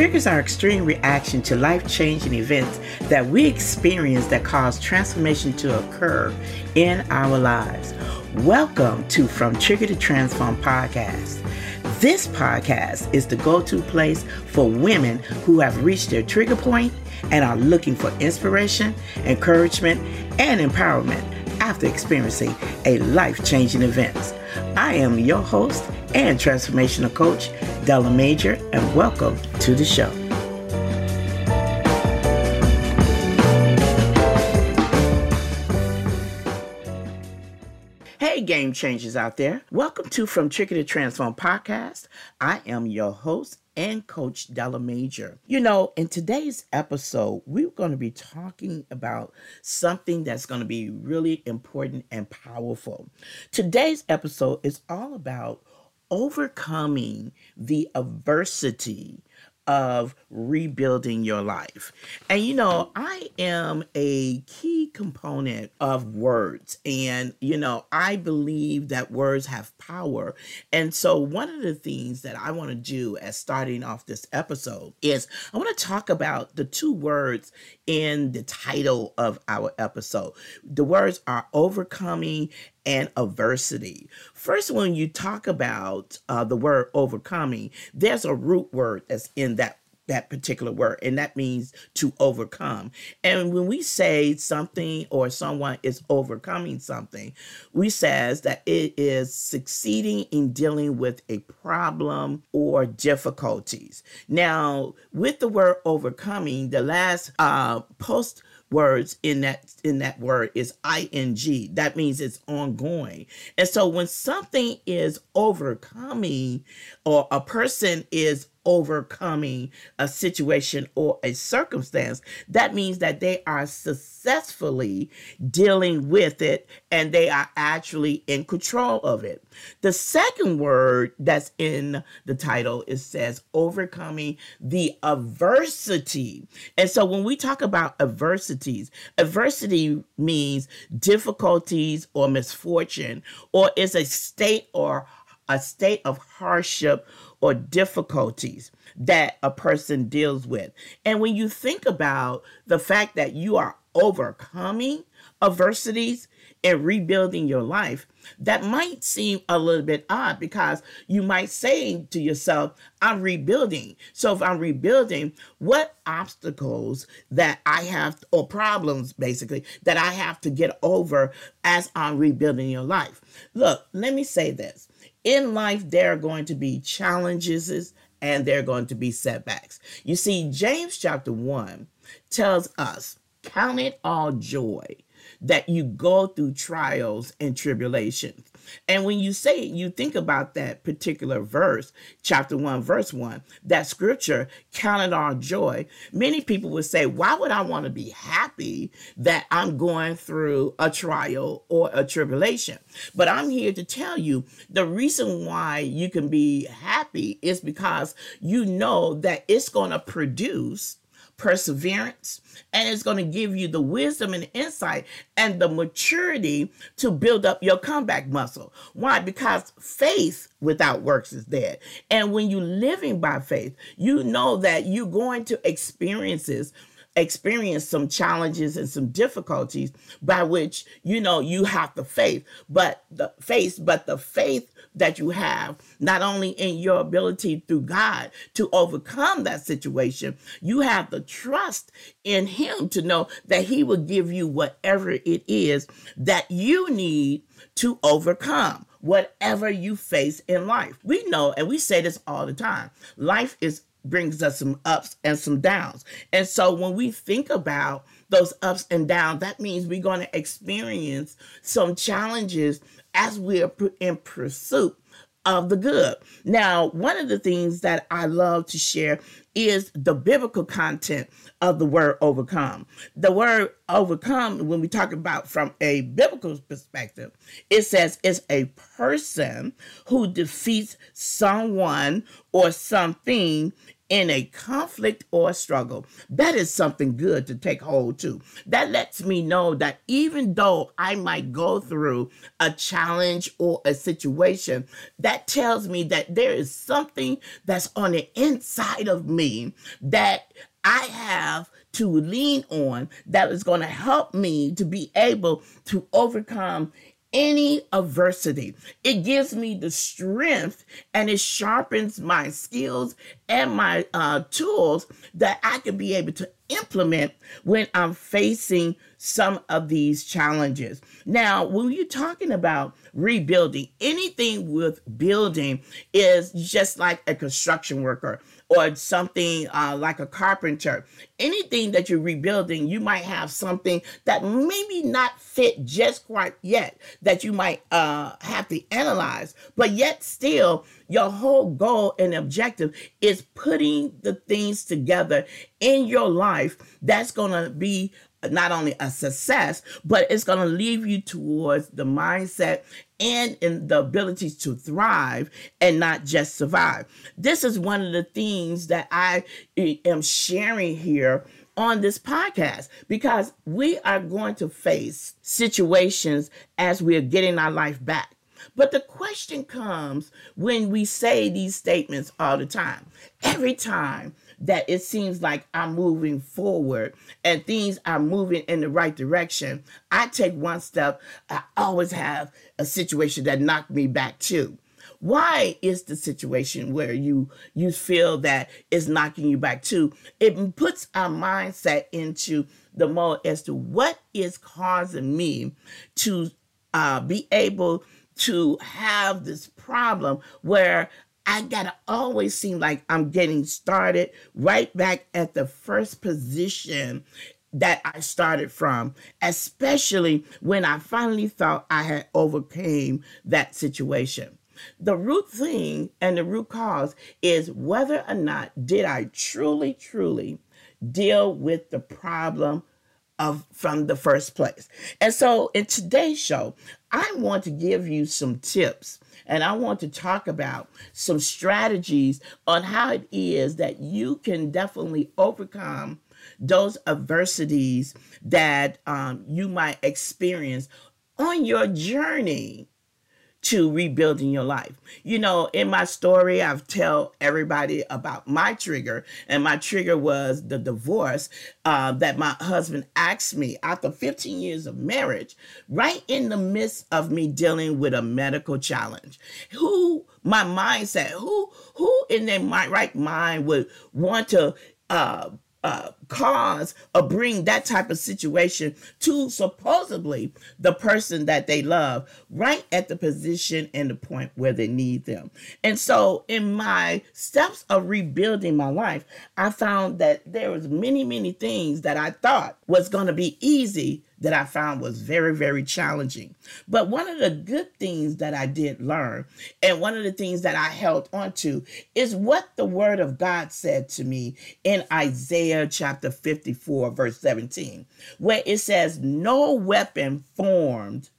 Triggers are extreme reaction to life changing events that we experience that cause transformation to occur in our lives. Welcome to From Trigger to Transform podcast. This podcast is the go to place for women who have reached their trigger point and are looking for inspiration, encouragement, and empowerment after experiencing a life changing event. I am your host and transformational coach, Della Major, and welcome to the show. Hey, game changers out there. Welcome to From Trigger to Transform podcast. I am your host and Coach Della Major. You know, in today's episode, we're going to be talking about something that's going to be really important and powerful. Today's episode is all about overcoming the adversity of rebuilding your life. And you know, I am a key component of words. And you know, I believe that words have power. And so, one of the things that I want to do as starting off this episode is I want to talk about the two words in the title of our episode. The words are overcoming and adversity. First, when you talk about uh, the word overcoming, there's a root word that's in that that particular word and that means to overcome. And when we say something or someone is overcoming something we says that it is succeeding in dealing with a problem or difficulties. Now with the word overcoming the last uh post words in that in that word is ing that means it's ongoing. And so when something is overcoming or a person is overcoming a situation or a circumstance, that means that they are successfully dealing with it and they are actually in control of it. The second word that's in the title it says overcoming the adversity. And so when we talk about adversities, adversity means difficulties or misfortune or is a state or a state of hardship or difficulties that a person deals with. And when you think about the fact that you are overcoming adversities and rebuilding your life, that might seem a little bit odd because you might say to yourself, I'm rebuilding. So if I'm rebuilding, what obstacles that I have, or problems basically, that I have to get over as I'm rebuilding your life? Look, let me say this in life, there are going to be challenges and there are going to be setbacks. You see, James chapter 1 tells us, Count it all joy that you go through trials and tribulations. And when you say it, you think about that particular verse, chapter 1, verse 1, that scripture, counted our joy. Many people would say, Why would I want to be happy that I'm going through a trial or a tribulation? But I'm here to tell you the reason why you can be happy is because you know that it's going to produce perseverance, and it's going to give you the wisdom and insight and the maturity to build up your comeback muscle. Why? Because faith without works is dead. And when you're living by faith, you know that you're going to experiences experience some challenges and some difficulties by which you know you have the faith but the faith but the faith that you have not only in your ability through God to overcome that situation you have the trust in him to know that he will give you whatever it is that you need to overcome whatever you face in life. We know, and we say this all the time life is brings us some ups and some downs. And so when we think about those ups and downs, that means we're going to experience some challenges as we're in pursuit of the good. Now, one of the things that I love to share is the biblical content of the word overcome. The word overcome, when we talk about from a biblical perspective, it says it's a person who defeats someone or something in a conflict or struggle. That is something good to take hold to. That lets me know that even though I might go through a challenge or a situation, that tells me that there is something that's on the inside of me that I have to lean on that is going to help me to be able to overcome any adversity. It gives me the strength and it sharpens my skills and my uh, tools that I can be able to implement when I'm facing some of these challenges. Now, when you're talking about rebuilding, anything with building is just like a construction worker or something uh, like a carpenter. Anything that you're rebuilding, you might have something that maybe not fit just quite yet that you might uh, have to analyze, but yet still your whole goal and objective is putting the things together in your life that's going to be not only a success, but it's going to leave you towards the mindset and in the ability to thrive and not just survive. This is one of the things that I eh, am sharing here on this podcast because we are going to face situations as we are getting our life back. But the question comes when we say these statements all the time. Every time that it seems like I'm moving forward and things are moving in the right direction, I take one step, I always have a situation that knocked me back too. Why is the situation where you you feel that it's knocking you back too? It puts our mindset into the mode as to what is causing me to uh, be able to have this problem where I gotta always seem like I'm getting started right back at the first position that I started from, especially when I finally thought I had overcame that situation. The root thing and the root cause is whether or not did I truly, truly deal with the problem of from the first place. And so in today's show, I want to give you some tips and I want to talk about some strategies on how it is that you can definitely overcome those adversities that um, you might experience on your journey to rebuilding your life. You know, in my story, I've tell everybody about my trigger, and my trigger was the divorce uh, that my husband asked me after 15 years of marriage, right in the midst of me dealing with a medical challenge. Who my mindset? Who who in their right mind would want to uh, uh, cause or bring that type of situation to supposedly the person that they love right at the position and the point where they need them. And so in my steps of rebuilding my life, I found that there was many, many things that I thought was going to be easy that I found was very, very challenging. But one of the good things that I did learn, and one of the things that I held onto, is what the Word of God said to me in Isaiah chapter 54, verse 17, where it says, No weapon formed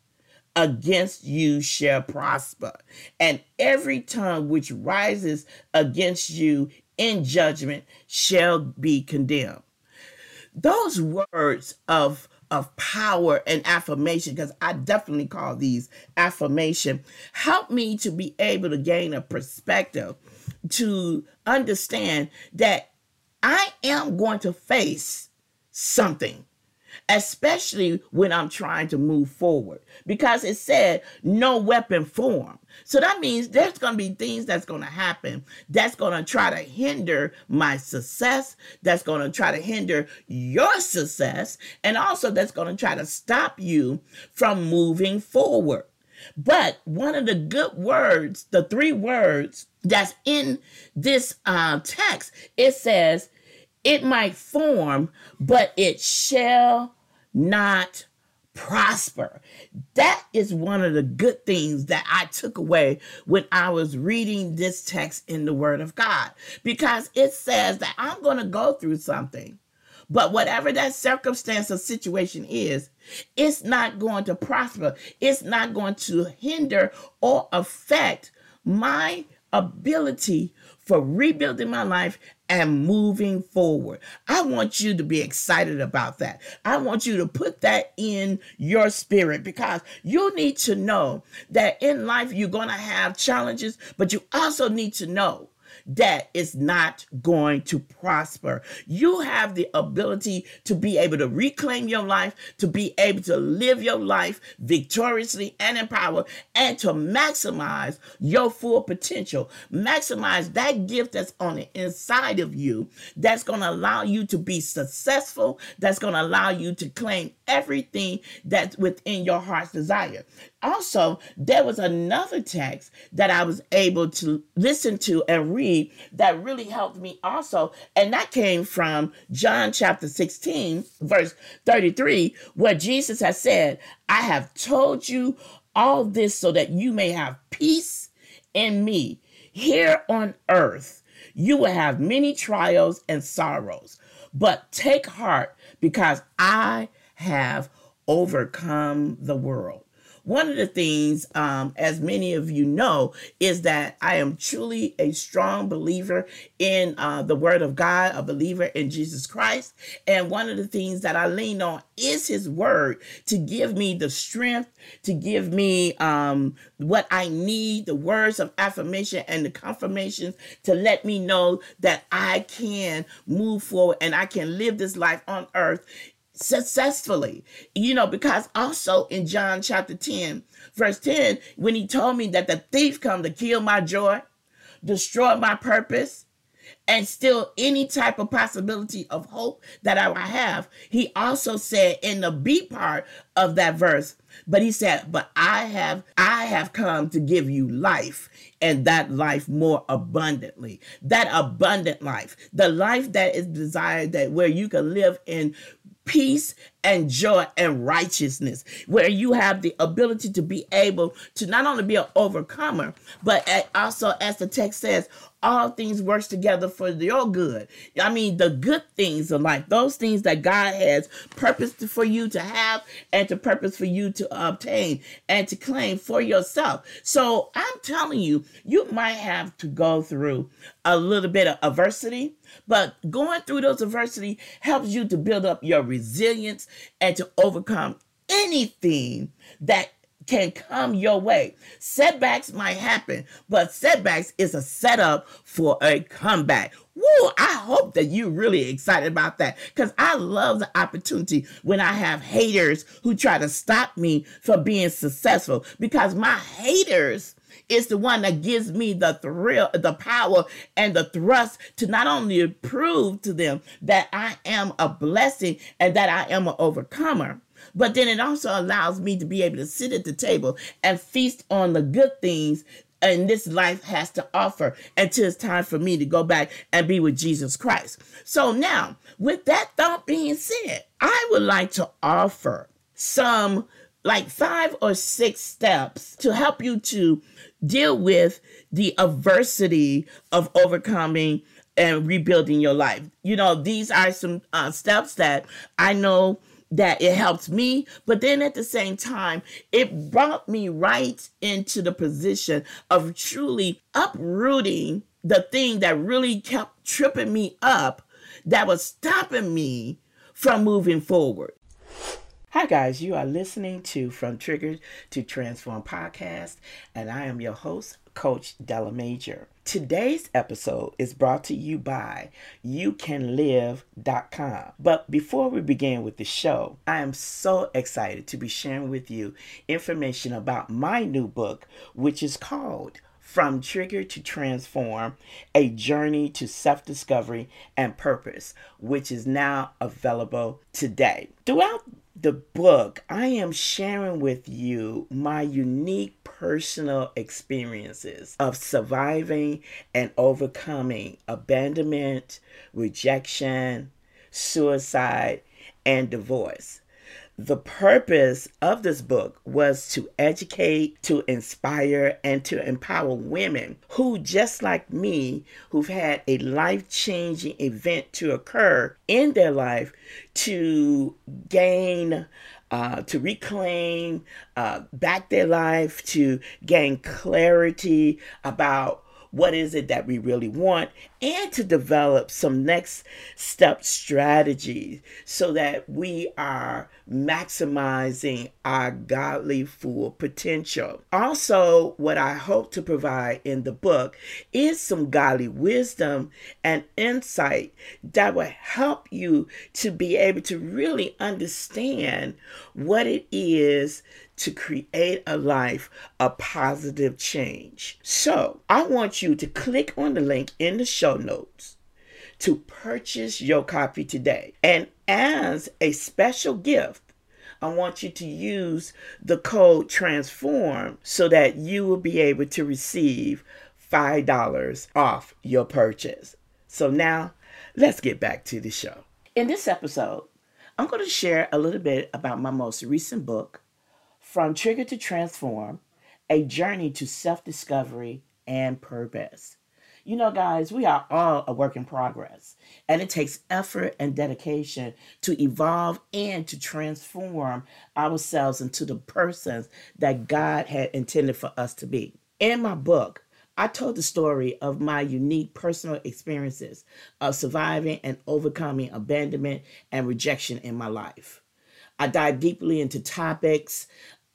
against you shall prosper, and every tongue which rises against you in judgment shall be condemned. Those words of of power and affirmation, because I definitely call these affirmation, help me to be able to gain a perspective to understand that I am going to face something especially when I'm trying to move forward. Because it said no weapon form. So that means there's going to be things that's going to happen that's going to try to hinder my success, that's going to try to hinder your success, and also that's going to try to stop you from moving forward. But one of the good words, the three words that's in this uh, text, it says, it might form, but it shall not prosper. That is one of the good things that I took away when I was reading this text in the Word of God because it says that I'm going to go through something. But whatever that circumstance or situation is, it's not going to prosper. It's not going to hinder or affect my ability for rebuilding my life and moving forward. I want you to be excited about that. I want you to put that in your spirit because you need to know that in life you're going to have challenges, but you also need to know that is not going to prosper. You have the ability to be able to reclaim your life, to be able to live your life victoriously and in power, and to maximize your full potential. Maximize that gift that's on the inside of you that's going to allow you to be successful, that's going to allow you to claim everything that's within your heart's desire. Also, there was another text that I was able to listen to and read that really helped me also. And that came from John chapter 16, verse 33, where Jesus has said, I have told you all this so that you may have peace in me. Here on earth, you will have many trials and sorrows, but take heart because I have overcome the world. One of the things, um, as many of you know, is that I am truly a strong believer in uh, the Word of God, a believer in Jesus Christ. And one of the things that I lean on is His Word to give me the strength, to give me um, what I need, the words of affirmation and the confirmations to let me know that I can move forward and I can live this life on earth successfully. You know, because also in John chapter 10, verse 10, when he told me that the thief come to kill my joy, destroy my purpose, and still any type of possibility of hope that I have, he also said in the B part of that verse, but he said, But I have I have come to give you life and that life more abundantly. That abundant life, the life that is desired that where you can live in peace and joy and righteousness, where you have the ability to be able to not only be an overcomer, but also, as the text says, all things works together for your good. I mean, the good things of life, those things that God has purposed for you to have and to purpose for you to obtain and to claim for yourself. So I'm telling you, you might have to go through a little bit of adversity, but going through those adversity helps you to build up your resilience and to overcome anything that can come your way. Setbacks might happen, but setbacks is a setup for a comeback. Woo, I hope that you're really excited about that because I love the opportunity when I have haters who try to stop me from being successful because my haters is the one that gives me the thrill, the power, and the thrust to not only prove to them that I am a blessing and that I am an overcomer, but then it also allows me to be able to sit at the table and feast on the good things and this life has to offer until it's time for me to go back and be with Jesus Christ. So now, with that thought being said, I would like to offer some like five or six steps to help you to deal with the adversity of overcoming and rebuilding your life. You know, these are some uh, steps that I know that it helped me, but then at the same time, it brought me right into the position of truly uprooting the thing that really kept tripping me up that was stopping me from moving forward. Hi, guys. You are listening to From Trigger to Transform podcast, and I am your host, Coach Della Major. Today's episode is brought to you by YouCanLyve.com. But before we begin with the show, I am so excited to be sharing with you information about my new book, which is called From Trigger to Transform A Journey to Self Discovery and Purpose, which is now available today. Throughout the book, I am sharing with you my unique personal experiences of surviving and overcoming abandonment, rejection, suicide, and divorce. The purpose of this book was to educate, to inspire, and to empower women who, just like me, who've had a life changing event to occur in their life to gain uh, to reclaim uh, back their life, to gain clarity about what is it that we really want and to develop some next step strategies so that we are maximizing our godly full potential. Also, what I hope to provide in the book is some godly wisdom and insight that will help you to be able to really understand what it is to create a life of positive change. So, I want you to click on the link in the show notes to purchase your copy today. And as a special gift, I want you to use the code TRANSFORM so that you will be able to receive $5 off your purchase. So now, let's get back to the show. In this episode, I'm going to share a little bit about my most recent book, From Trigger to Transform A Journey to Self Discovery and Purpose. You know, guys, we are all a work in progress, and it takes effort and dedication to evolve and to transform ourselves into the persons that God had intended for us to be. In my book, I told the story of my unique personal experiences of surviving and overcoming abandonment and rejection in my life. I dive deeply into topics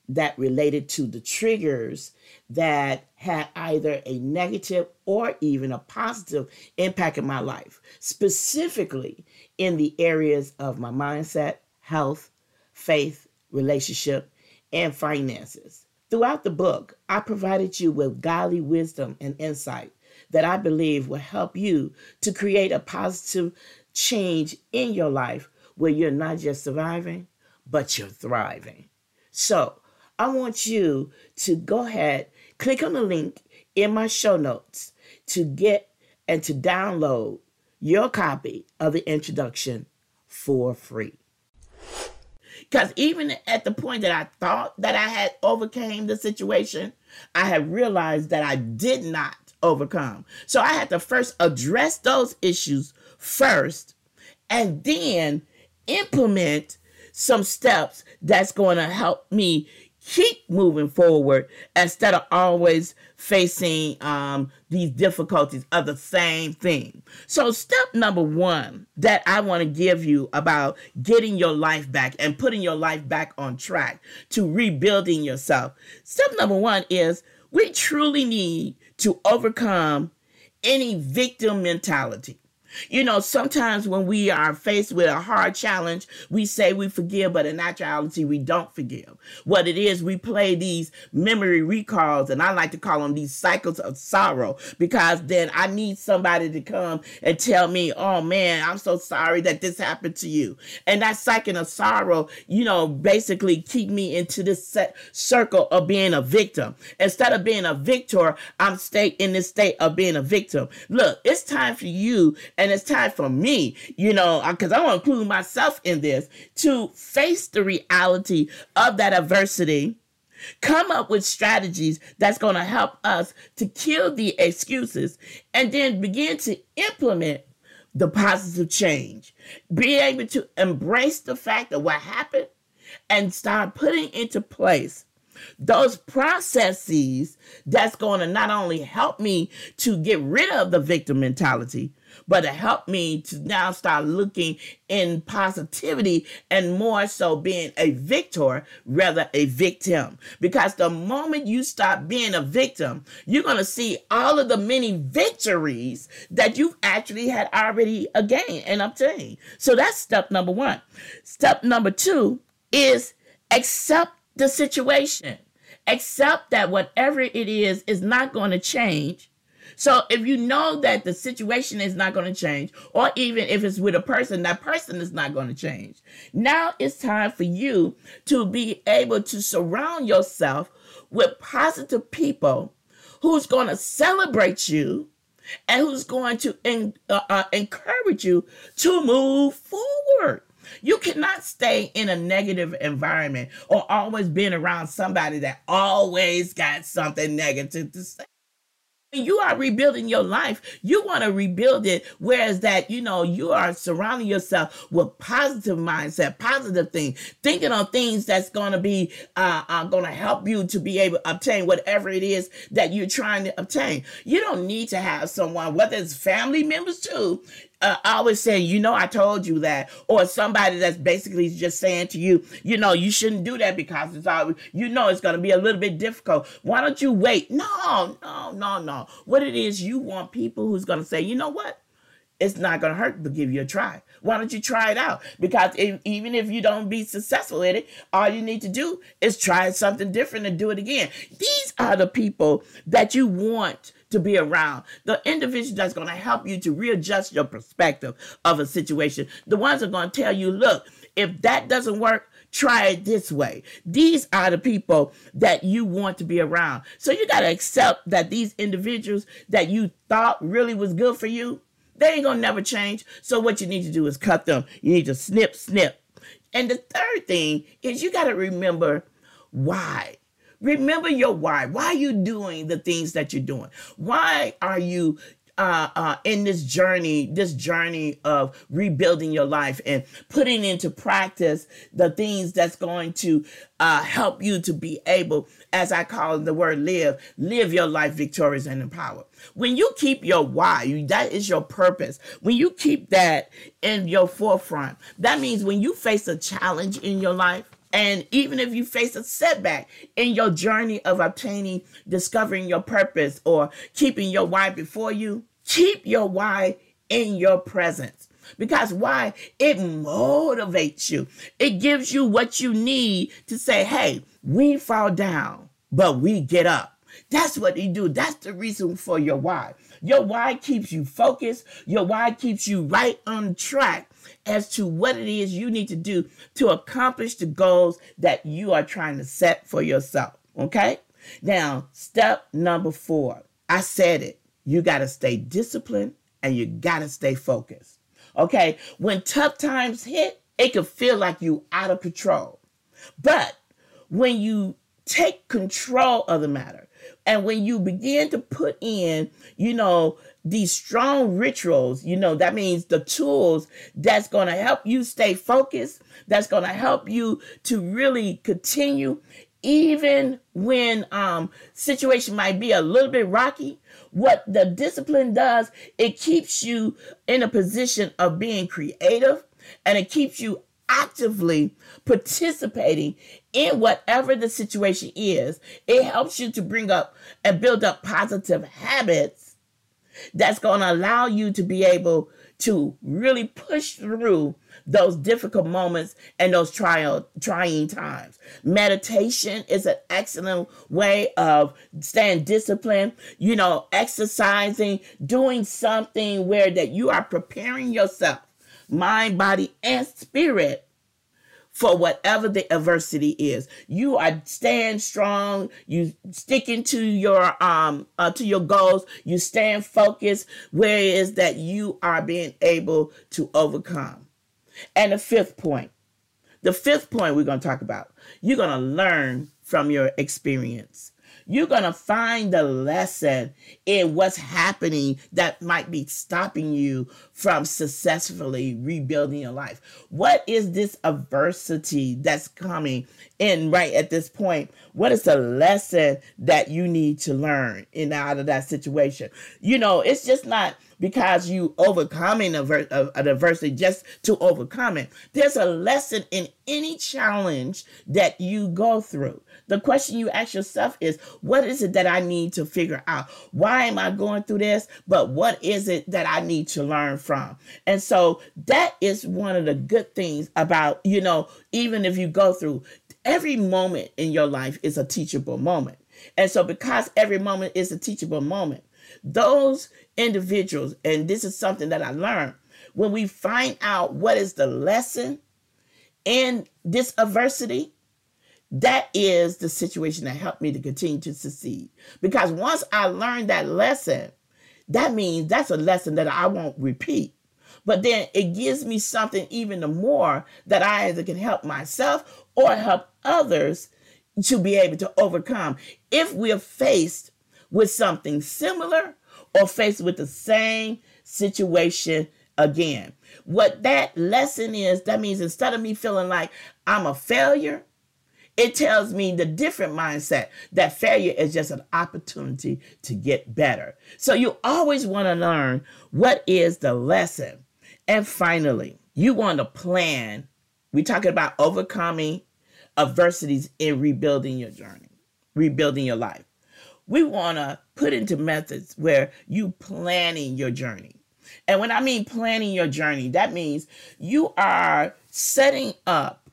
that related to the triggers that had either a negative or even a positive impact in my life, specifically in the areas of my mindset, health, faith, relationship, and finances. Throughout the book, I provided you with godly wisdom and insight that I believe will help you to create a positive change in your life where you're not just surviving, but you're thriving. So, I want you to go ahead, click on the link in my show notes to get and to download your copy of the introduction for free. Because even at the point that I thought that I had overcame the situation, I had realized that I did not overcome. So I had to first address those issues first and then implement some steps that's going to help me keep moving forward instead of always facing um, these difficulties of the same thing. So, step number one that I want to give you about getting your life back and putting your life back on track to rebuilding yourself. Step number one is we truly need to overcome any victim mentality. You know, sometimes when we are faced with a hard challenge, we say we forgive, but in actuality, we don't forgive. What it is, we play these memory recalls, and I like to call them these cycles of sorrow because then I need somebody to come and tell me, oh man, I'm so sorry that this happened to you. And that cycle of sorrow, you know, basically keep me into this circle of being a victim. Instead of being a victor, I'm stay in this state of being a victim. Look, it's time for you and it's time for me, you know, uh, because I want to include myself in this to face the reality of that adversity come up with strategies that's going to help us to kill the excuses and then begin to implement the positive change. Be able to embrace the fact of what happened and start putting into place those processes that's going to not only help me to get rid of the victim mentality, but to help me to now start looking in positivity and more so being a victor rather a victim. Because the moment you stop being a victim, you're going to see all of the many victories that you've actually had already gained and obtained. So that's step number one. Step number two is accept the situation. Accept that whatever it is is not going to change. So if you know that the situation is not going to change, or even if it's with a person, that person is not going to change. Now it's time for you to be able to surround yourself with positive people who's going to celebrate you and who's going to uh, uh, encourage you to move forward. You cannot stay in a negative environment or always being around somebody that always got something negative to say. You are rebuilding your life, you want to rebuild it. Whereas that, you know, you are surrounding yourself with positive mindset, positive things, thinking on things that's going to be, uh, uh going to help you to be able to obtain whatever it is that you're trying to obtain. You don't need to have someone, whether it's family members too, uh, always saying, you know, I told you that, or somebody that's basically just saying to you, you know, you shouldn't do that because it's all, you know, it's going to be a little bit difficult. Why don't you wait? No, no, no, no. What it is, you want people who's going to say, you know what? It's not going to hurt to give you a try. Why don't you try it out? Because if, even if you don't be successful at it, all you need to do is try something different and do it again. These are the people that you want to be around. The individual that's going to help you to readjust your perspective of a situation. The ones that are going to tell you, look, if that doesn't work, try it this way. These are the people that you want to be around. So you got to accept that these individuals that you thought really was good for you, they ain't going to never change. So what you need to do is cut them. You need to snip, snip. And the third thing is you got to remember why. Remember your why. Why are you doing the things that you're doing? Why are you uh, uh, in this journey, this journey of rebuilding your life and putting into practice the things that's going to uh, help you to be able, as I call the word live, live your life victorious and empowered. When you keep your why, that is your purpose. When you keep that in your forefront, that means when you face a challenge in your life, and even if you face a setback in your journey of obtaining, discovering your purpose or keeping your why before you, keep your why in your presence. Because why? It motivates you. It gives you what you need to say, hey, we fall down, but we get up. That's what you do. That's the reason for your why. Your why keeps you focused. Your why keeps you right on track as to what it is you need to do to accomplish the goals that you are trying to set for yourself. Okay? Now, step number four. I said it. You got to stay disciplined and you got to stay focused. Okay? When tough times hit, it can feel like you out of control. But when you take control of the matter, and when you begin to put in, you know, these strong rituals, you know, that means the tools that's going to help you stay focused, that's going to help you to really continue even when um situation might be a little bit rocky. What the discipline does it keeps you in a position of being creative and it keeps you actively participating in whatever the situation is. It helps you to bring up and build up positive habits that's going to allow you to be able to really push through those difficult moments and those trial trying times. Meditation is an excellent way of staying disciplined, you know, exercising, doing something where that you are preparing yourself, mind, body, and spirit for whatever the adversity is. You are staying strong. You sticking to your um uh, to your goals. You stand focused. Where is that you are being able to overcome? And the fifth point, the fifth point we're going to talk about. You're going to learn from your experience. You're going to find the lesson in what's happening that might be stopping you from successfully rebuilding your life. What is this adversity that's coming in right at this point? What is the lesson that you need to learn in out of that situation? You know, it's just not because you overcoming a a adversity just to overcome it. There's a lesson in any challenge that you go through. The question you ask yourself is, what is it that I need to figure out? Why am I going through this? But what is it that I need to learn from? And so that is one of the good things about, you know, even if you go through every moment in your life is a teachable moment. And so because every moment is a teachable moment, those individuals, and this is something that I learned, when we find out what is the lesson in this adversity, that is the situation that helped me to continue to succeed. Because once I learned that lesson, that means that's a lesson that I won't repeat. But then it gives me something even more that I either can help myself or help others to be able to overcome if we're faced with something similar or faced with the same situation again. What that lesson is, that means instead of me feeling like I'm a failure, it tells me the different mindset that failure is just an opportunity to get better. So you always want to learn what is the lesson. And finally, you want to plan. We're talking about overcoming adversities in rebuilding your journey, rebuilding your life. We want to put into methods where you planning your journey. And when I mean planning your journey, that means you are setting up,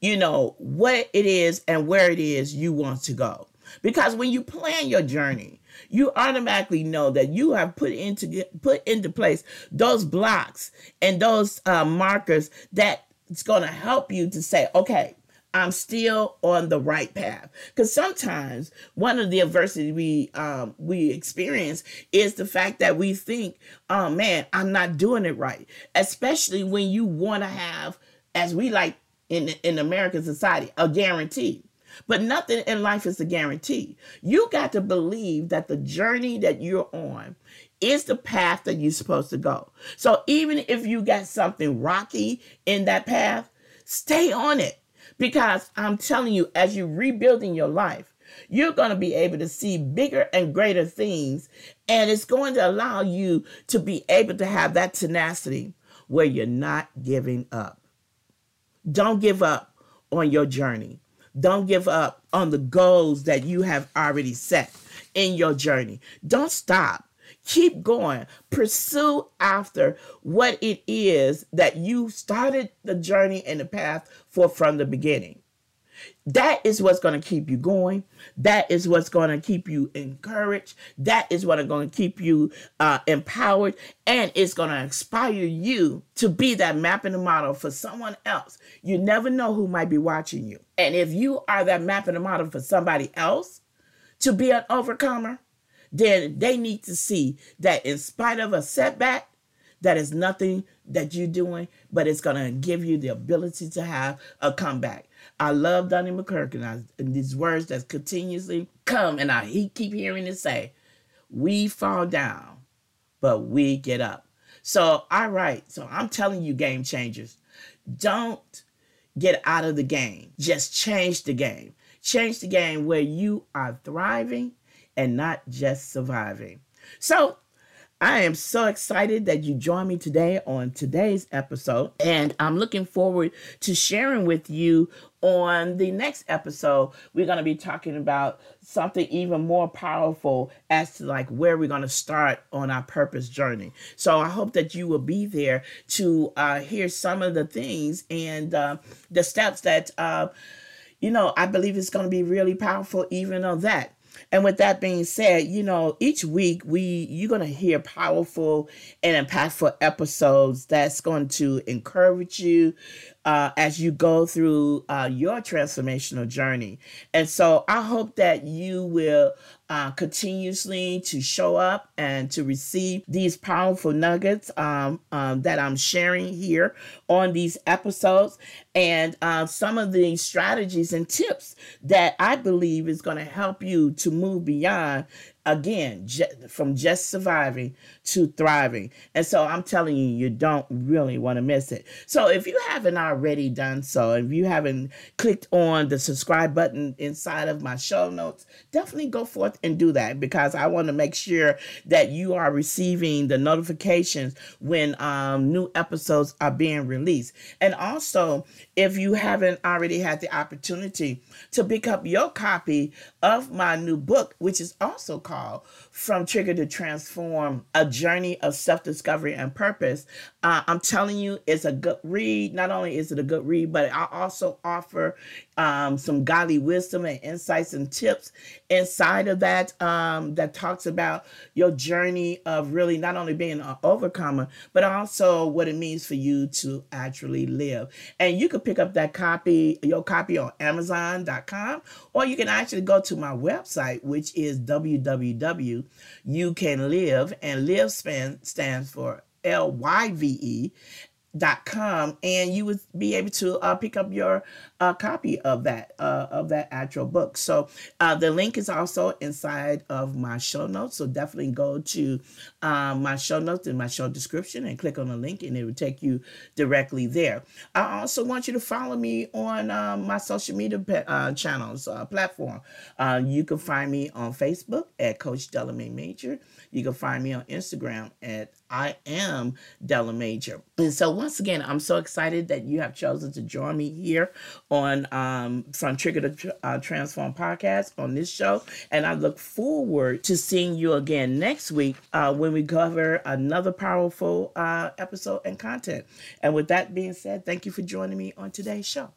you know, what it is and where it is you want to go. Because when you plan your journey, you automatically know that you have put into put into place those blocks and those uh, markers that it's going to help you to say, okay, I'm still on the right path. Because sometimes one of the adversity we um, we experience is the fact that we think, oh man, I'm not doing it right. Especially when you want to have, as we like in in American society, a guarantee. But nothing in life is a guarantee. You got to believe that the journey that you're on is the path that you're supposed to go. So even if you got something rocky in that path, stay on it because I'm telling you, as you're rebuilding your life, you're going to be able to see bigger and greater things. And it's going to allow you to be able to have that tenacity where you're not giving up. Don't give up on your journey. Don't give up on the goals that you have already set in your journey. Don't stop. Keep going. Pursue after what it is that you started the journey and the path for from the beginning. That is what's going to keep you going. That is what's going to keep you encouraged. That is what's going to keep you uh, empowered. And it's going to inspire you to be that mapping the model for someone else. You never know who might be watching you. And if you are that mapping the model for somebody else to be an overcomer, then they need to see that in spite of a setback, that is nothing that you're doing, but it's going to give you the ability to have a comeback. I love Donnie McClurkin and these words that continuously come, and I he keep hearing it say, "We fall down, but we get up." So, all right. So I'm telling you, game changers, don't get out of the game. Just change the game. Change the game where you are thriving and not just surviving. So, I am so excited that you joined me today on today's episode, and I'm looking forward to sharing with you on the next episode. We're going to be talking about something even more powerful as to like where we're going to start on our purpose journey. So I hope that you will be there to uh, hear some of the things and uh, the steps that. Uh, you know, I believe it's going to be really powerful even on that. And with that being said, you know, each week we you're going to hear powerful and impactful episodes that's going to encourage you uh, as you go through uh, your transformational journey. And so I hope that you will uh, continuously to show up and to receive these powerful nuggets um, um, that I'm sharing here on these episodes and uh, some of the strategies and tips that I believe is going to help you to move beyond again from just surviving to thriving. And so i'm telling you you don't really want to miss it. So if you haven't already done so if you haven't clicked on the subscribe button inside of my show notes definitely go forth and do that because i want to make sure that you are receiving the notifications when um, new episodes are being released. And also if you haven't already had the opportunity to pick up your copy of my new book which is also called from Trigger to Transform, a journey of self discovery and purpose. Uh, I'm telling you, it's a good read. Not only is it a good read, but I also offer um, some godly wisdom and insights and tips inside of that um, that talks about your journey of really not only being an overcomer, but also what it means for you to actually live. And you can pick up that copy, your copy on Amazon.com, or you can actually go to my website, which is www you can live, and live span, stands for L Y V E dot com and you would be able to uh, pick up your uh, copy of that uh, of that actual book. So uh, the link is also inside of my show notes so definitely go to um, my show notes in my show description and click on the link and it will take you directly there. I also want you to follow me on um, my social media uh, channels uh, platform. You can find me on facebook at coach delamain major. You can find me on instagram at I am Della Major. And so once again, I'm so excited that you have chosen to join me here on um, from Trigger to uh, Transform podcast on this show. And I look forward to seeing you again next week uh, when we cover another powerful uh, episode and content. And with that being said, thank you for joining me on today's show.